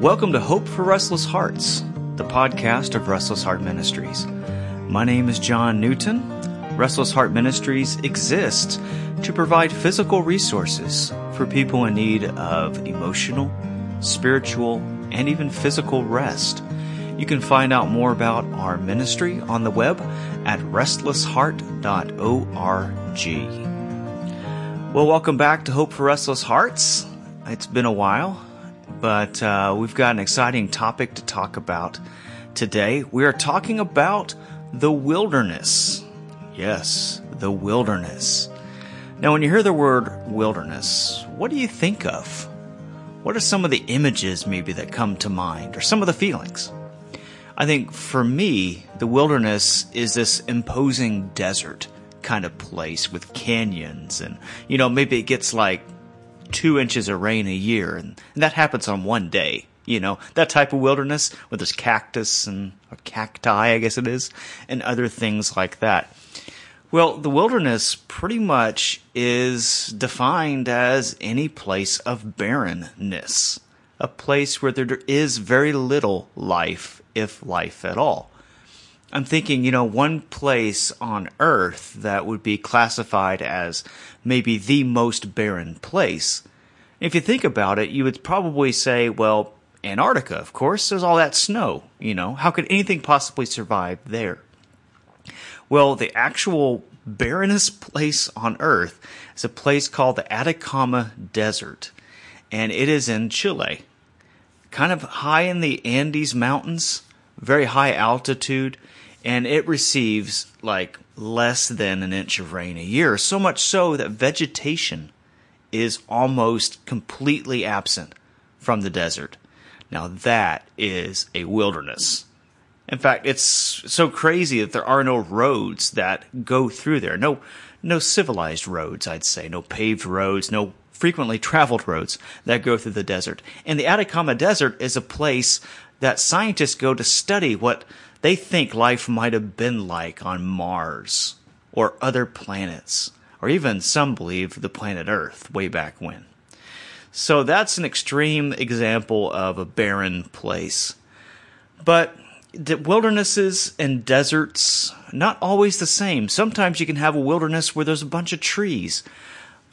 Welcome to Hope for Restless Hearts, the podcast of Restless Heart Ministries. My name is John Newton. Restless Heart Ministries exists to provide physical resources for people in need of emotional, spiritual, and even physical rest. You can find out more about our ministry on the web at restlessheart.org. Well, welcome back to Hope for Restless Hearts. It's been a while, but uh, we've got an exciting topic to talk about today. We are talking about the wilderness. Yes, the wilderness. Now, when you hear the word wilderness, what do you think of? What are some of the images maybe that come to mind, or some of the feelings? I think for me, the wilderness is this imposing desert kind of place with canyons, and you know, maybe it gets like two inches of rain a year, and, that happens on one day. You know, that type of wilderness where there's cactus and or cacti, I guess it is, and other things like that. Well, the wilderness pretty much is defined as any place of barrenness, a place where there is very little life, if life at all. I'm thinking, you know, one place on Earth that would be classified as maybe the most barren place. If you think about it, you would probably say, well, Antarctica, of course, there's all that snow, you know. How could anything possibly survive there? Well, the actual barrenest place on Earth is a place called the Atacama Desert, and it is in Chile. Kind of high in the Andes Mountains, very high altitude and it receives like less than an inch of rain a year. So much so that vegetation is almost completely absent from the desert. Now that is a wilderness. In fact, it's so crazy that there are no roads that go through there. No, no civilized roads, I'd say. No paved roads, no frequently traveled roads that go through the desert. And the Atacama Desert is a place that scientists go to study what they think life might have been like on Mars or other planets, or even some believe the planet Earth way back when. So that's an extreme example of a barren place. But wildernesses and deserts not always the same. Sometimes you can have a wilderness where there's a bunch of trees.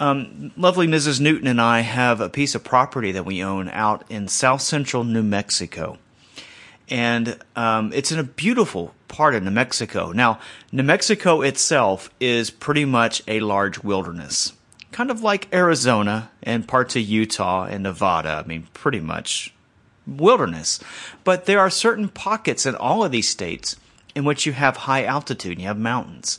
Um, lovely Mrs. Newton and I have a piece of property that we own out in south central New Mexico and um, it's in a beautiful part of New Mexico. Now, New Mexico itself is pretty much a large wilderness, kind of like Arizona and parts of Utah and Nevada. I mean, pretty much wilderness. But there are certain pockets in all of these states in which you have high altitude, and you have mountains.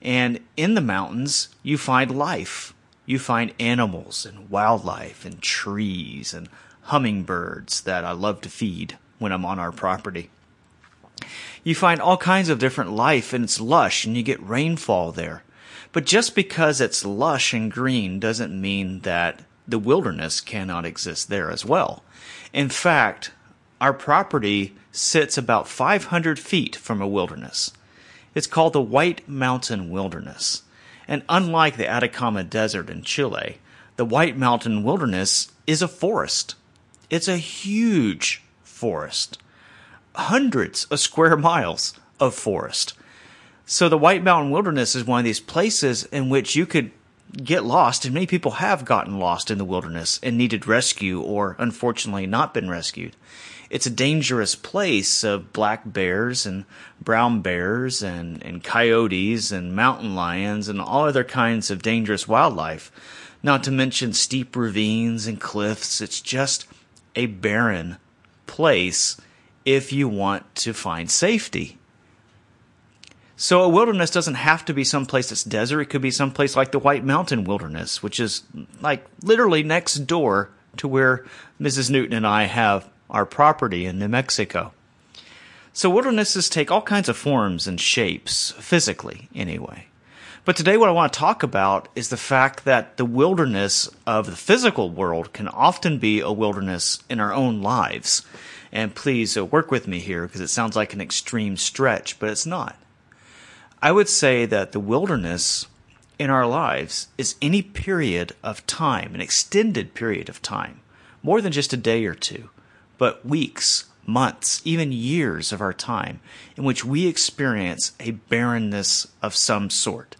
And in the mountains, you find life. You find animals and wildlife and trees and hummingbirds that I love to feed when I'm on our property. You find all kinds of different life and it's lush and you get rainfall there. But just because it's lush and green doesn't mean that the wilderness cannot exist there as well. In fact, our property sits about 500 feet from a wilderness. It's called the White Mountain Wilderness. And unlike the Atacama Desert in Chile, the White Mountain Wilderness is a forest. It's a huge forest, hundreds of square miles of forest. So the White Mountain Wilderness is one of these places in which you could get lost, and many people have gotten lost in the wilderness and needed rescue or unfortunately not been rescued. It's a dangerous place of black bears and brown bears and, and coyotes and mountain lions and all other kinds of dangerous wildlife, not to mention steep ravines and cliffs. It's just a barren place if you want to find safety. So a wilderness doesn't have to be some place that's desert. It could be some place like the White Mountain Wilderness, which is like literally next door to where Mrs. Newton and I have our property in New Mexico. So wildernesses take all kinds of forms and shapes, physically anyway. But today what I want to talk about is the fact that the wilderness of the physical world can often be a wilderness in our own lives. And please uh, work with me here because it sounds like an extreme stretch, but it's not. I would say that the wilderness in our lives is any period of time, an extended period of time, more than just a day or two, but weeks, months, even years of our time in which we experience a barrenness of some sort,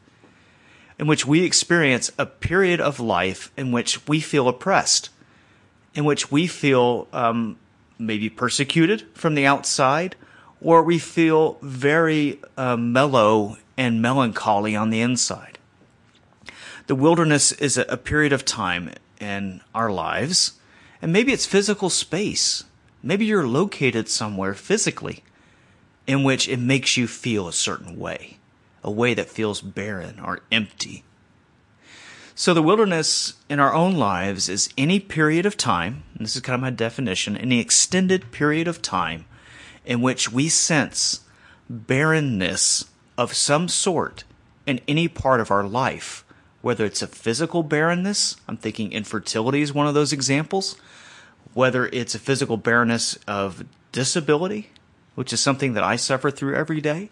in which we experience a period of life in which we feel oppressed, in which we feel um, maybe persecuted from the outside, or we feel very uh, mellow and melancholy on the inside. The wilderness is a, a period of time in our lives, and maybe it's physical space. Maybe you're located somewhere physically in which it makes you feel a certain way, a way that feels barren or empty. So the wilderness in our own lives is any period of time, this is kind of my definition, any extended period of time in which we sense barrenness of some sort in any part of our life, whether it's a physical barrenness, I'm thinking infertility is one of those examples, whether it's a physical barrenness of disability, which is something that I suffer through every day,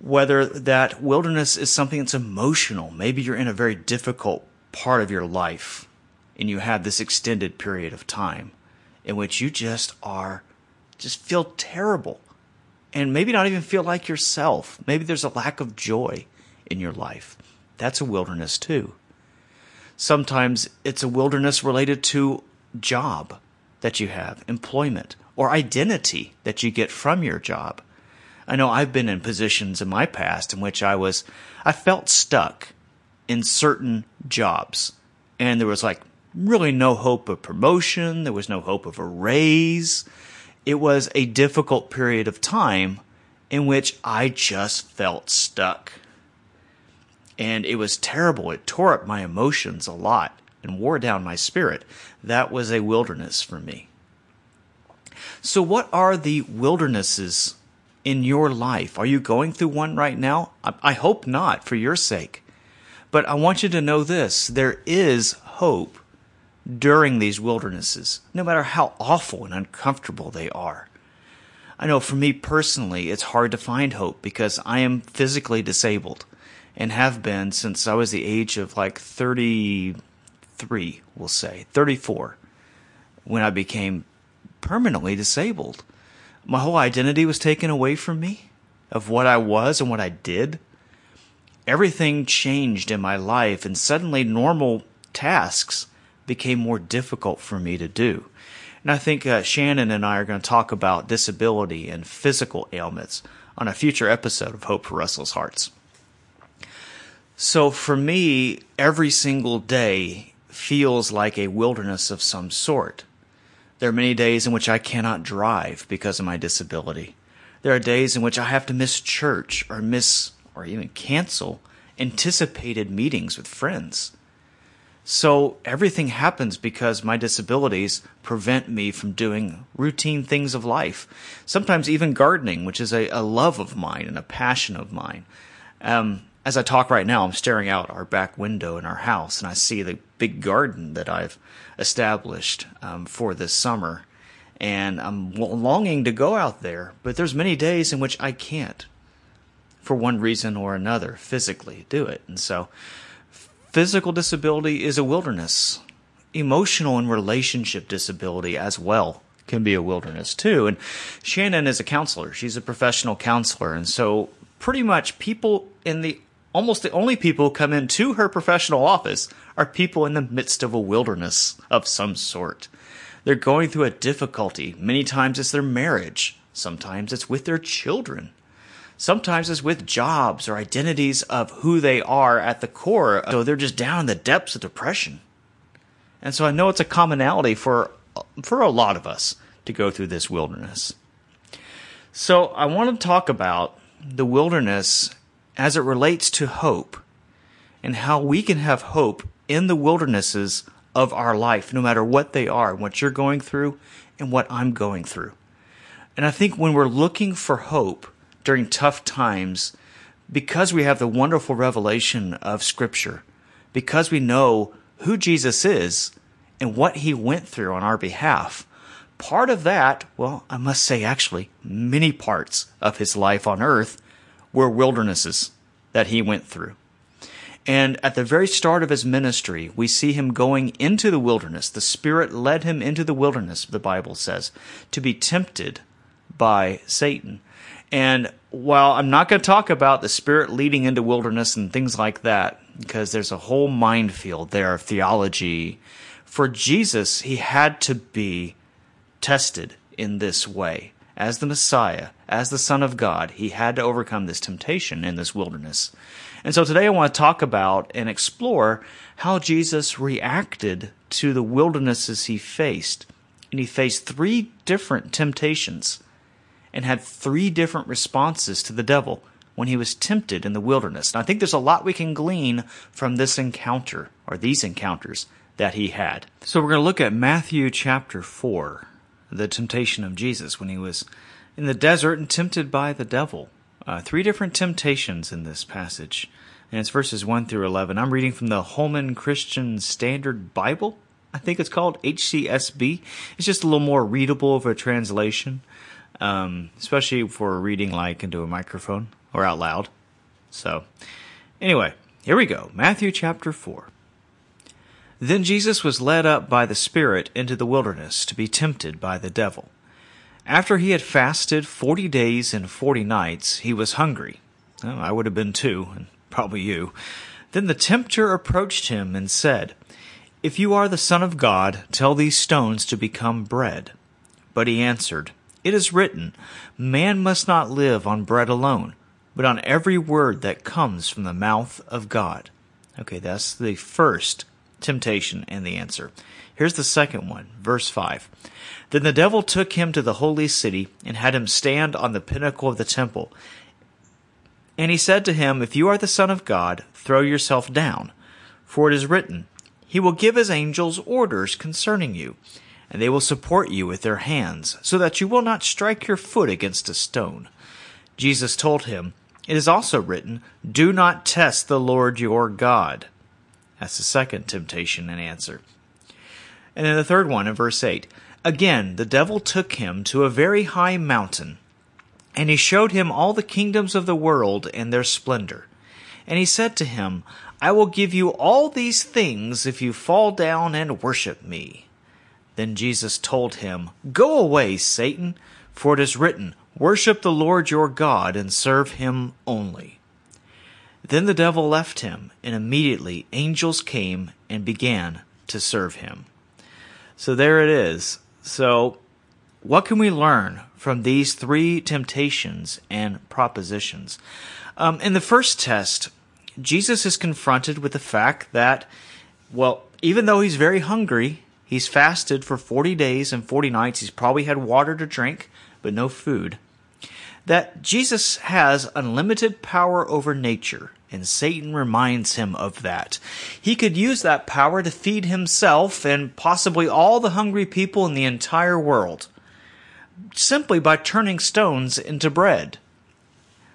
whether that wilderness is something that's emotional. Maybe you're in a very difficult part of your life and you have this extended period of time in which you just are, just feel terrible and maybe not even feel like yourself. Maybe there's a lack of joy in your life. That's a wilderness too. Sometimes it's a wilderness related to job that you have, employment, or identity that you get from your job. I know I've been in positions in my past in which I was, I felt stuck in certain jobs. And there was like really no hope of promotion. There was no hope of a raise it was a difficult period of time in which I just felt stuck. And it was terrible. It tore up my emotions a lot and wore down my spirit. That was a wilderness for me. So, what are the wildernesses in your life? Are you going through one right now? I hope not for your sake. But I want you to know this there is hope during these wildernesses, no matter how awful and uncomfortable they are. I know for me personally, it's hard to find hope because I am physically disabled and have been since I was the age of like 33, we'll say, 34, when I became permanently disabled. My whole identity was taken away from me of what I was and what I did. Everything changed in my life, and suddenly normal tasks became more difficult for me to do. And I think uh, Shannon and I are going to talk about disability and physical ailments on a future episode of Hope for Restless Hearts. So for me, every single day feels like a wilderness of some sort. There are many days in which I cannot drive because of my disability. There are days in which I have to miss church or miss or even cancel anticipated meetings with friends. So everything happens because my disabilities prevent me from doing routine things of life. Sometimes even gardening, which is a, a love of mine and a passion of mine. Um, as I talk right now, I'm staring out our back window in our house and I see the big garden that I've established um, for this summer. And I'm longing to go out there, but there's many days in which I can't for one reason or another physically do it. And so Physical disability is a wilderness. Emotional and relationship disability as well can be a wilderness too. And Shannon is a counselor. She's a professional counselor. And so pretty much people in the almost the only people who come into her professional office are people in the midst of a wilderness of some sort. They're going through a difficulty. Many times it's their marriage. Sometimes it's with their children. Sometimes it's with jobs or identities of who they are at the core. So they're just down in the depths of depression. And so I know it's a commonality for for a lot of us to go through this wilderness. So I want to talk about the wilderness as it relates to hope and how we can have hope in the wildernesses of our life, no matter what they are, what you're going through and what I'm going through. And I think when we're looking for hope, during tough times because we have the wonderful revelation of Scripture, because we know who Jesus is and what he went through on our behalf. Part of that, well, I must say actually, many parts of his life on earth were wildernesses that he went through. And at the very start of his ministry, we see him going into the wilderness. The Spirit led him into the wilderness, the Bible says, to be tempted by Satan. And while I'm not going to talk about the Spirit leading into wilderness and things like that, because there's a whole minefield there of theology, for Jesus, he had to be tested in this way. As the Messiah, as the Son of God, he had to overcome this temptation in this wilderness. And so today I want to talk about and explore how Jesus reacted to the wildernesses he faced. And he faced three different temptations and had three different responses to the devil when he was tempted in the wilderness. And I think there's a lot we can glean from this encounter or these encounters that he had. So we're going to look at Matthew chapter 4, the temptation of Jesus when he was in the desert and tempted by the devil. Uh, three different temptations in this passage, and it's verses 1 through 11. I'm reading from the Holman Christian Standard Bible. I think it's called HCSB. It's just a little more readable of a translation, um, especially for reading like into a microphone or out loud. So, anyway, here we go. Matthew chapter 4. Then Jesus was led up by the Spirit into the wilderness to be tempted by the devil. After he had fasted forty days and forty nights, he was hungry. I would have been too, and probably you. Then the tempter approached him and said, If you are the Son of God, tell these stones to become bread. But he answered, It is written, Man must not live on bread alone, but on every word that comes from the mouth of God. Okay, that's the first temptation and the answer. Here's the second one, verse 5. Then the devil took him to the holy city and had him stand on the pinnacle of the temple. And he said to him, If you are the Son of God, throw yourself down. For it is written, He will give His angels orders concerning you, and they will support you with their hands, so that you will not strike your foot against a stone. Jesus told him, It is also written, Do not test the Lord your God. That's the second temptation and answer. And then the third one in verse 8 Again, the devil took him to a very high mountain, and he showed him all the kingdoms of the world and their splendor. And he said to him, I will give you all these things if you fall down and worship me. Then Jesus told him, Go away, Satan, for it is written, Worship the Lord your God and serve him only. Then the devil left him, and immediately angels came and began to serve him. So there it is. So, what can we learn from these three temptations and propositions? Um, in the first test, Jesus is confronted with the fact that, well, even though he's very hungry, he's fasted for 40 days and 40 nights, he's probably had water to drink, but no food. That Jesus has unlimited power over nature, and Satan reminds him of that. He could use that power to feed himself and possibly all the hungry people in the entire world, simply by turning stones into bread.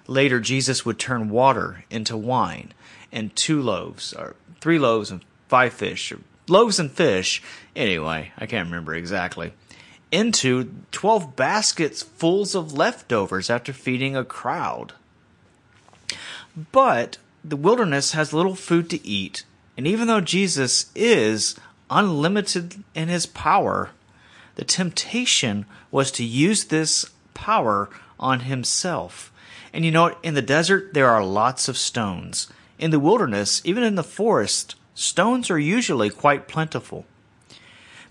Later, Jesus would turn water into wine, and two loaves, or three loaves and five fish, or loaves and fish, anyway, I can't remember exactly, into 12 baskets fulls of leftovers after feeding a crowd. But the wilderness has little food to eat, and even though Jesus is unlimited in his power, the temptation was to use this power on himself. And you know, in the desert, there are lots of stones. In the wilderness, even in the forest, stones are usually quite plentiful.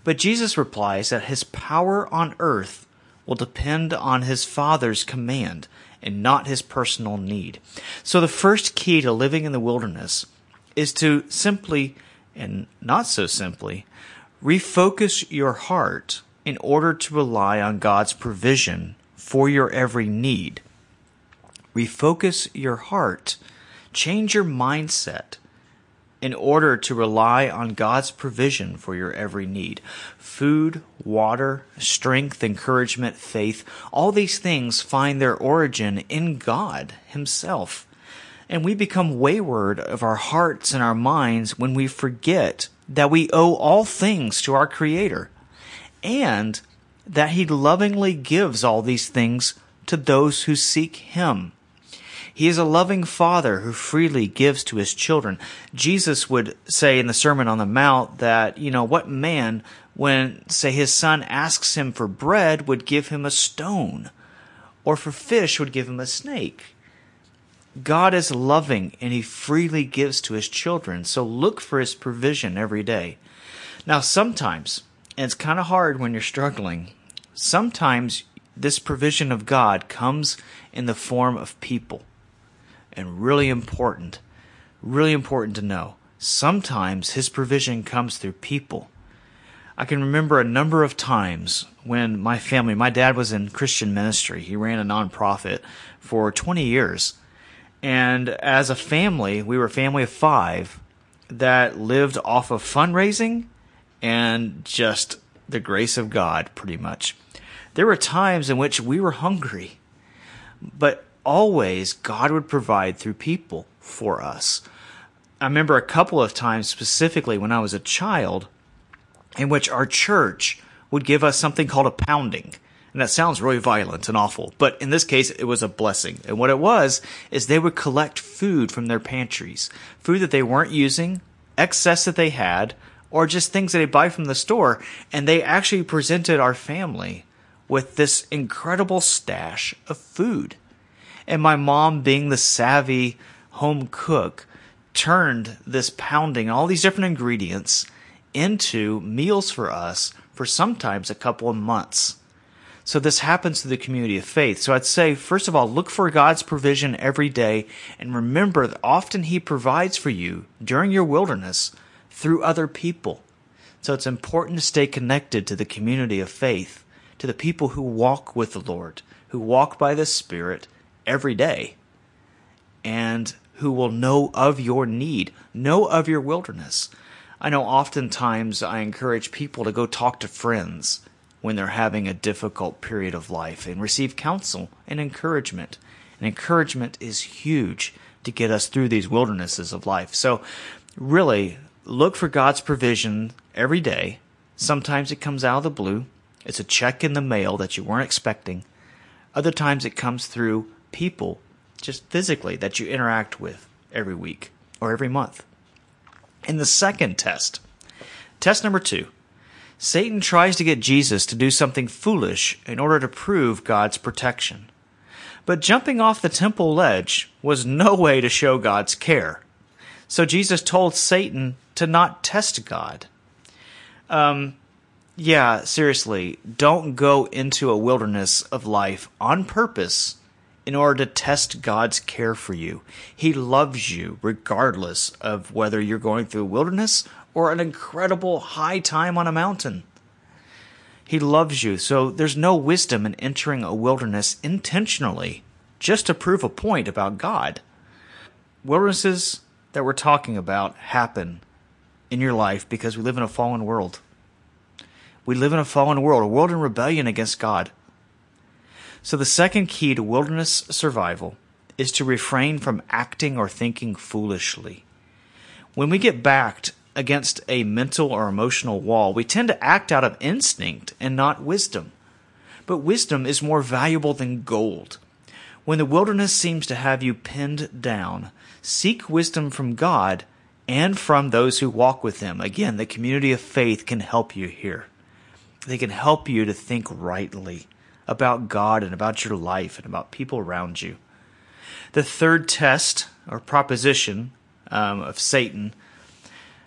But Jesus replies that his power on earth will depend on his Father's command and not his personal need. So the first key to living in the wilderness is to simply, and not so simply, refocus your heart in order to rely on God's provision for your every need. Refocus your heart. Change your mindset in order to rely on God's provision for your every need. Food, water, strength, encouragement, faith, all these things find their origin in God Himself. And we become wayward of our hearts and our minds when we forget that we owe all things to our Creator and that He lovingly gives all these things to those who seek Him. He is a loving father who freely gives to his children. Jesus would say in the Sermon on the Mount that, you know, what man, when, say, his son asks him for bread, would give him a stone, or for fish, would give him a snake? God is loving and he freely gives to his children, so look for his provision every day. Now, sometimes, and it's kind of hard when you're struggling, sometimes this provision of God comes in the form of people. And really important, really important to know, sometimes his provision comes through people. I can remember a number of times when my family, my dad was in Christian ministry. He ran a nonprofit for 20 years and as a family, we were a family of five that lived off of fundraising and just the grace of God, pretty much. There were times in which we were hungry, but always God would provide through people for us. I remember a couple of times specifically when I was a child in which our church would give us something called a pounding. And that sounds really violent and awful, but in this case, it was a blessing. And what it was is they would collect food from their pantries, food that they weren't using, excess that they had, or just things that they buy from the store. And they actually presented our family with this incredible stash of food. And my mom, being the savvy home cook, turned this pounding, all these different ingredients into meals for us for sometimes a couple of months. So this happens to the community of faith. So I'd say, first of all, look for God's provision every day and remember that often He provides for you during your wilderness through other people. So it's important to stay connected to the community of faith, to the people who walk with the Lord, who walk by the Spirit every day, and who will know of your need, know of your wilderness. I know oftentimes I encourage people to go talk to friends when they're having a difficult period of life and receive counsel and encouragement. And encouragement is huge to get us through these wildernesses of life. So, really, look for God's provision every day. Sometimes it comes out of the blue, it's a check in the mail that you weren't expecting. Other times it comes through people, just physically, that you interact with every week or every month. In the second test, test number two, Satan tries to get Jesus to do something foolish in order to prove God's protection. But jumping off the temple ledge was no way to show God's care. So Jesus told Satan to not test God. Um, yeah, seriously, don't go into a wilderness of life on purpose in order to test God's care for you. He loves you regardless of whether you're going through a wilderness or an incredible high time on a mountain. He loves you, so there's no wisdom in entering a wilderness intentionally just to prove a point about God. Wildernesses that we're talking about happen in your life because we live in a fallen world. We live in a fallen world, a world in rebellion against God. So, the second key to wilderness survival is to refrain from acting or thinking foolishly. When we get backed against a mental or emotional wall, we tend to act out of instinct and not wisdom. But wisdom is more valuable than gold. When the wilderness seems to have you pinned down, seek wisdom from God and from those who walk with Him. Again, the community of faith can help you here. They can help you to think rightly about God and about your life and about people around you. The third test or proposition um, of Satan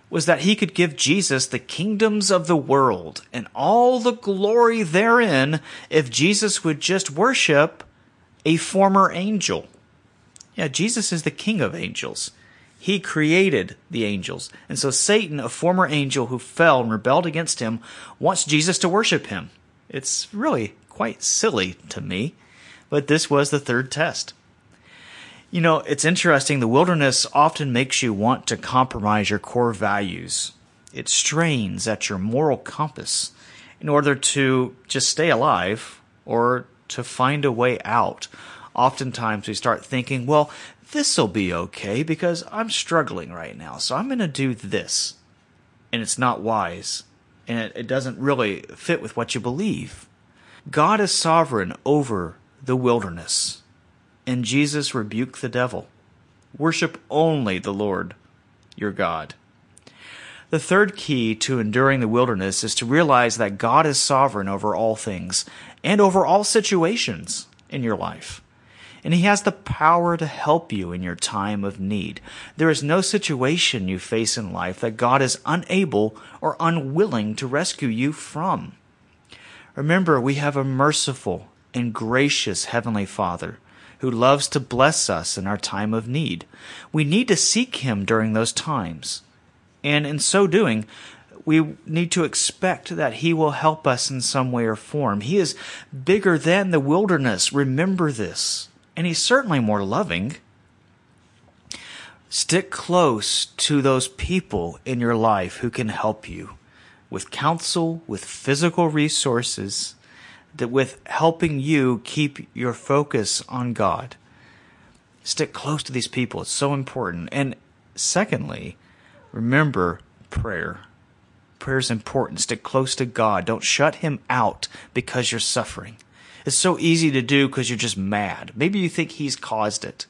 was that he could give Jesus the kingdoms of the world and all the glory therein if Jesus would just worship a former angel. Yeah, Jesus is the king of angels. He created the angels. And so Satan, a former angel who fell and rebelled against him, wants Jesus to worship him. It's really quite silly to me, but this was the third test. You know, it's interesting. The wilderness often makes you want to compromise your core values. It strains at your moral compass in order to just stay alive or to find a way out. Oftentimes we start thinking, well, this'll be okay because I'm struggling right now, so I'm going to do this. And it's not wise, and it, it doesn't really fit with what you believe. God is sovereign over the wilderness and Jesus rebuked the devil. Worship only the Lord your God. The third key to enduring the wilderness is to realize that God is sovereign over all things and over all situations in your life. And He has the power to help you in your time of need. There is no situation you face in life that God is unable or unwilling to rescue you from. Remember, we have a merciful and gracious Heavenly Father who loves to bless us in our time of need. We need to seek Him during those times. And in so doing, we need to expect that He will help us in some way or form. He is bigger than the wilderness. Remember this. And He's certainly more loving. Stick close to those people in your life who can help you with counsel, with physical resources, that with helping you keep your focus on God. Stick close to these people. It's so important. And secondly, remember prayer. Prayer is important. Stick close to God. Don't shut Him out because you're suffering. It's so easy to do because you're just mad. Maybe you think He's caused it.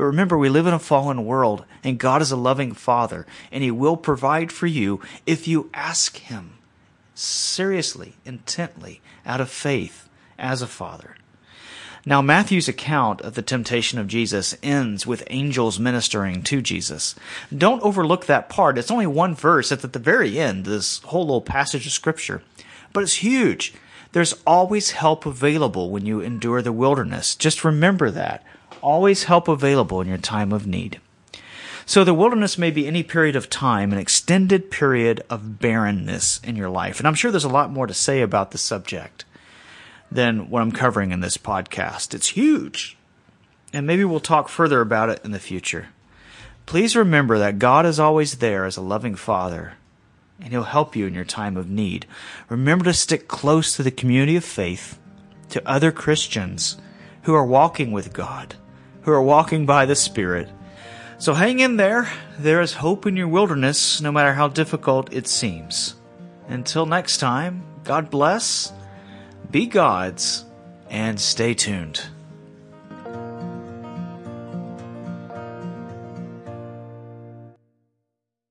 But remember, we live in a fallen world, and God is a loving Father, and He will provide for you if you ask Him seriously, intently, out of faith as a father. Now, Matthew's account of the temptation of Jesus ends with angels ministering to Jesus. Don't overlook that part. It's only one verse. It's at the very end, this whole little passage of scripture. But it's huge. There's always help available when you endure the wilderness. Just remember that. Always help available in your time of need. So the wilderness may be any period of time, an extended period of barrenness in your life. And I'm sure there's a lot more to say about the subject than what I'm covering in this podcast. It's huge. And maybe we'll talk further about it in the future. Please remember that God is always there as a loving Father, and He'll help you in your time of need. Remember to stick close to the community of faith, to other Christians who are walking with God, who are walking by the Spirit, so hang in there. There is hope in your wilderness, no matter how difficult it seems. Until next time, God bless, be God's, and stay tuned.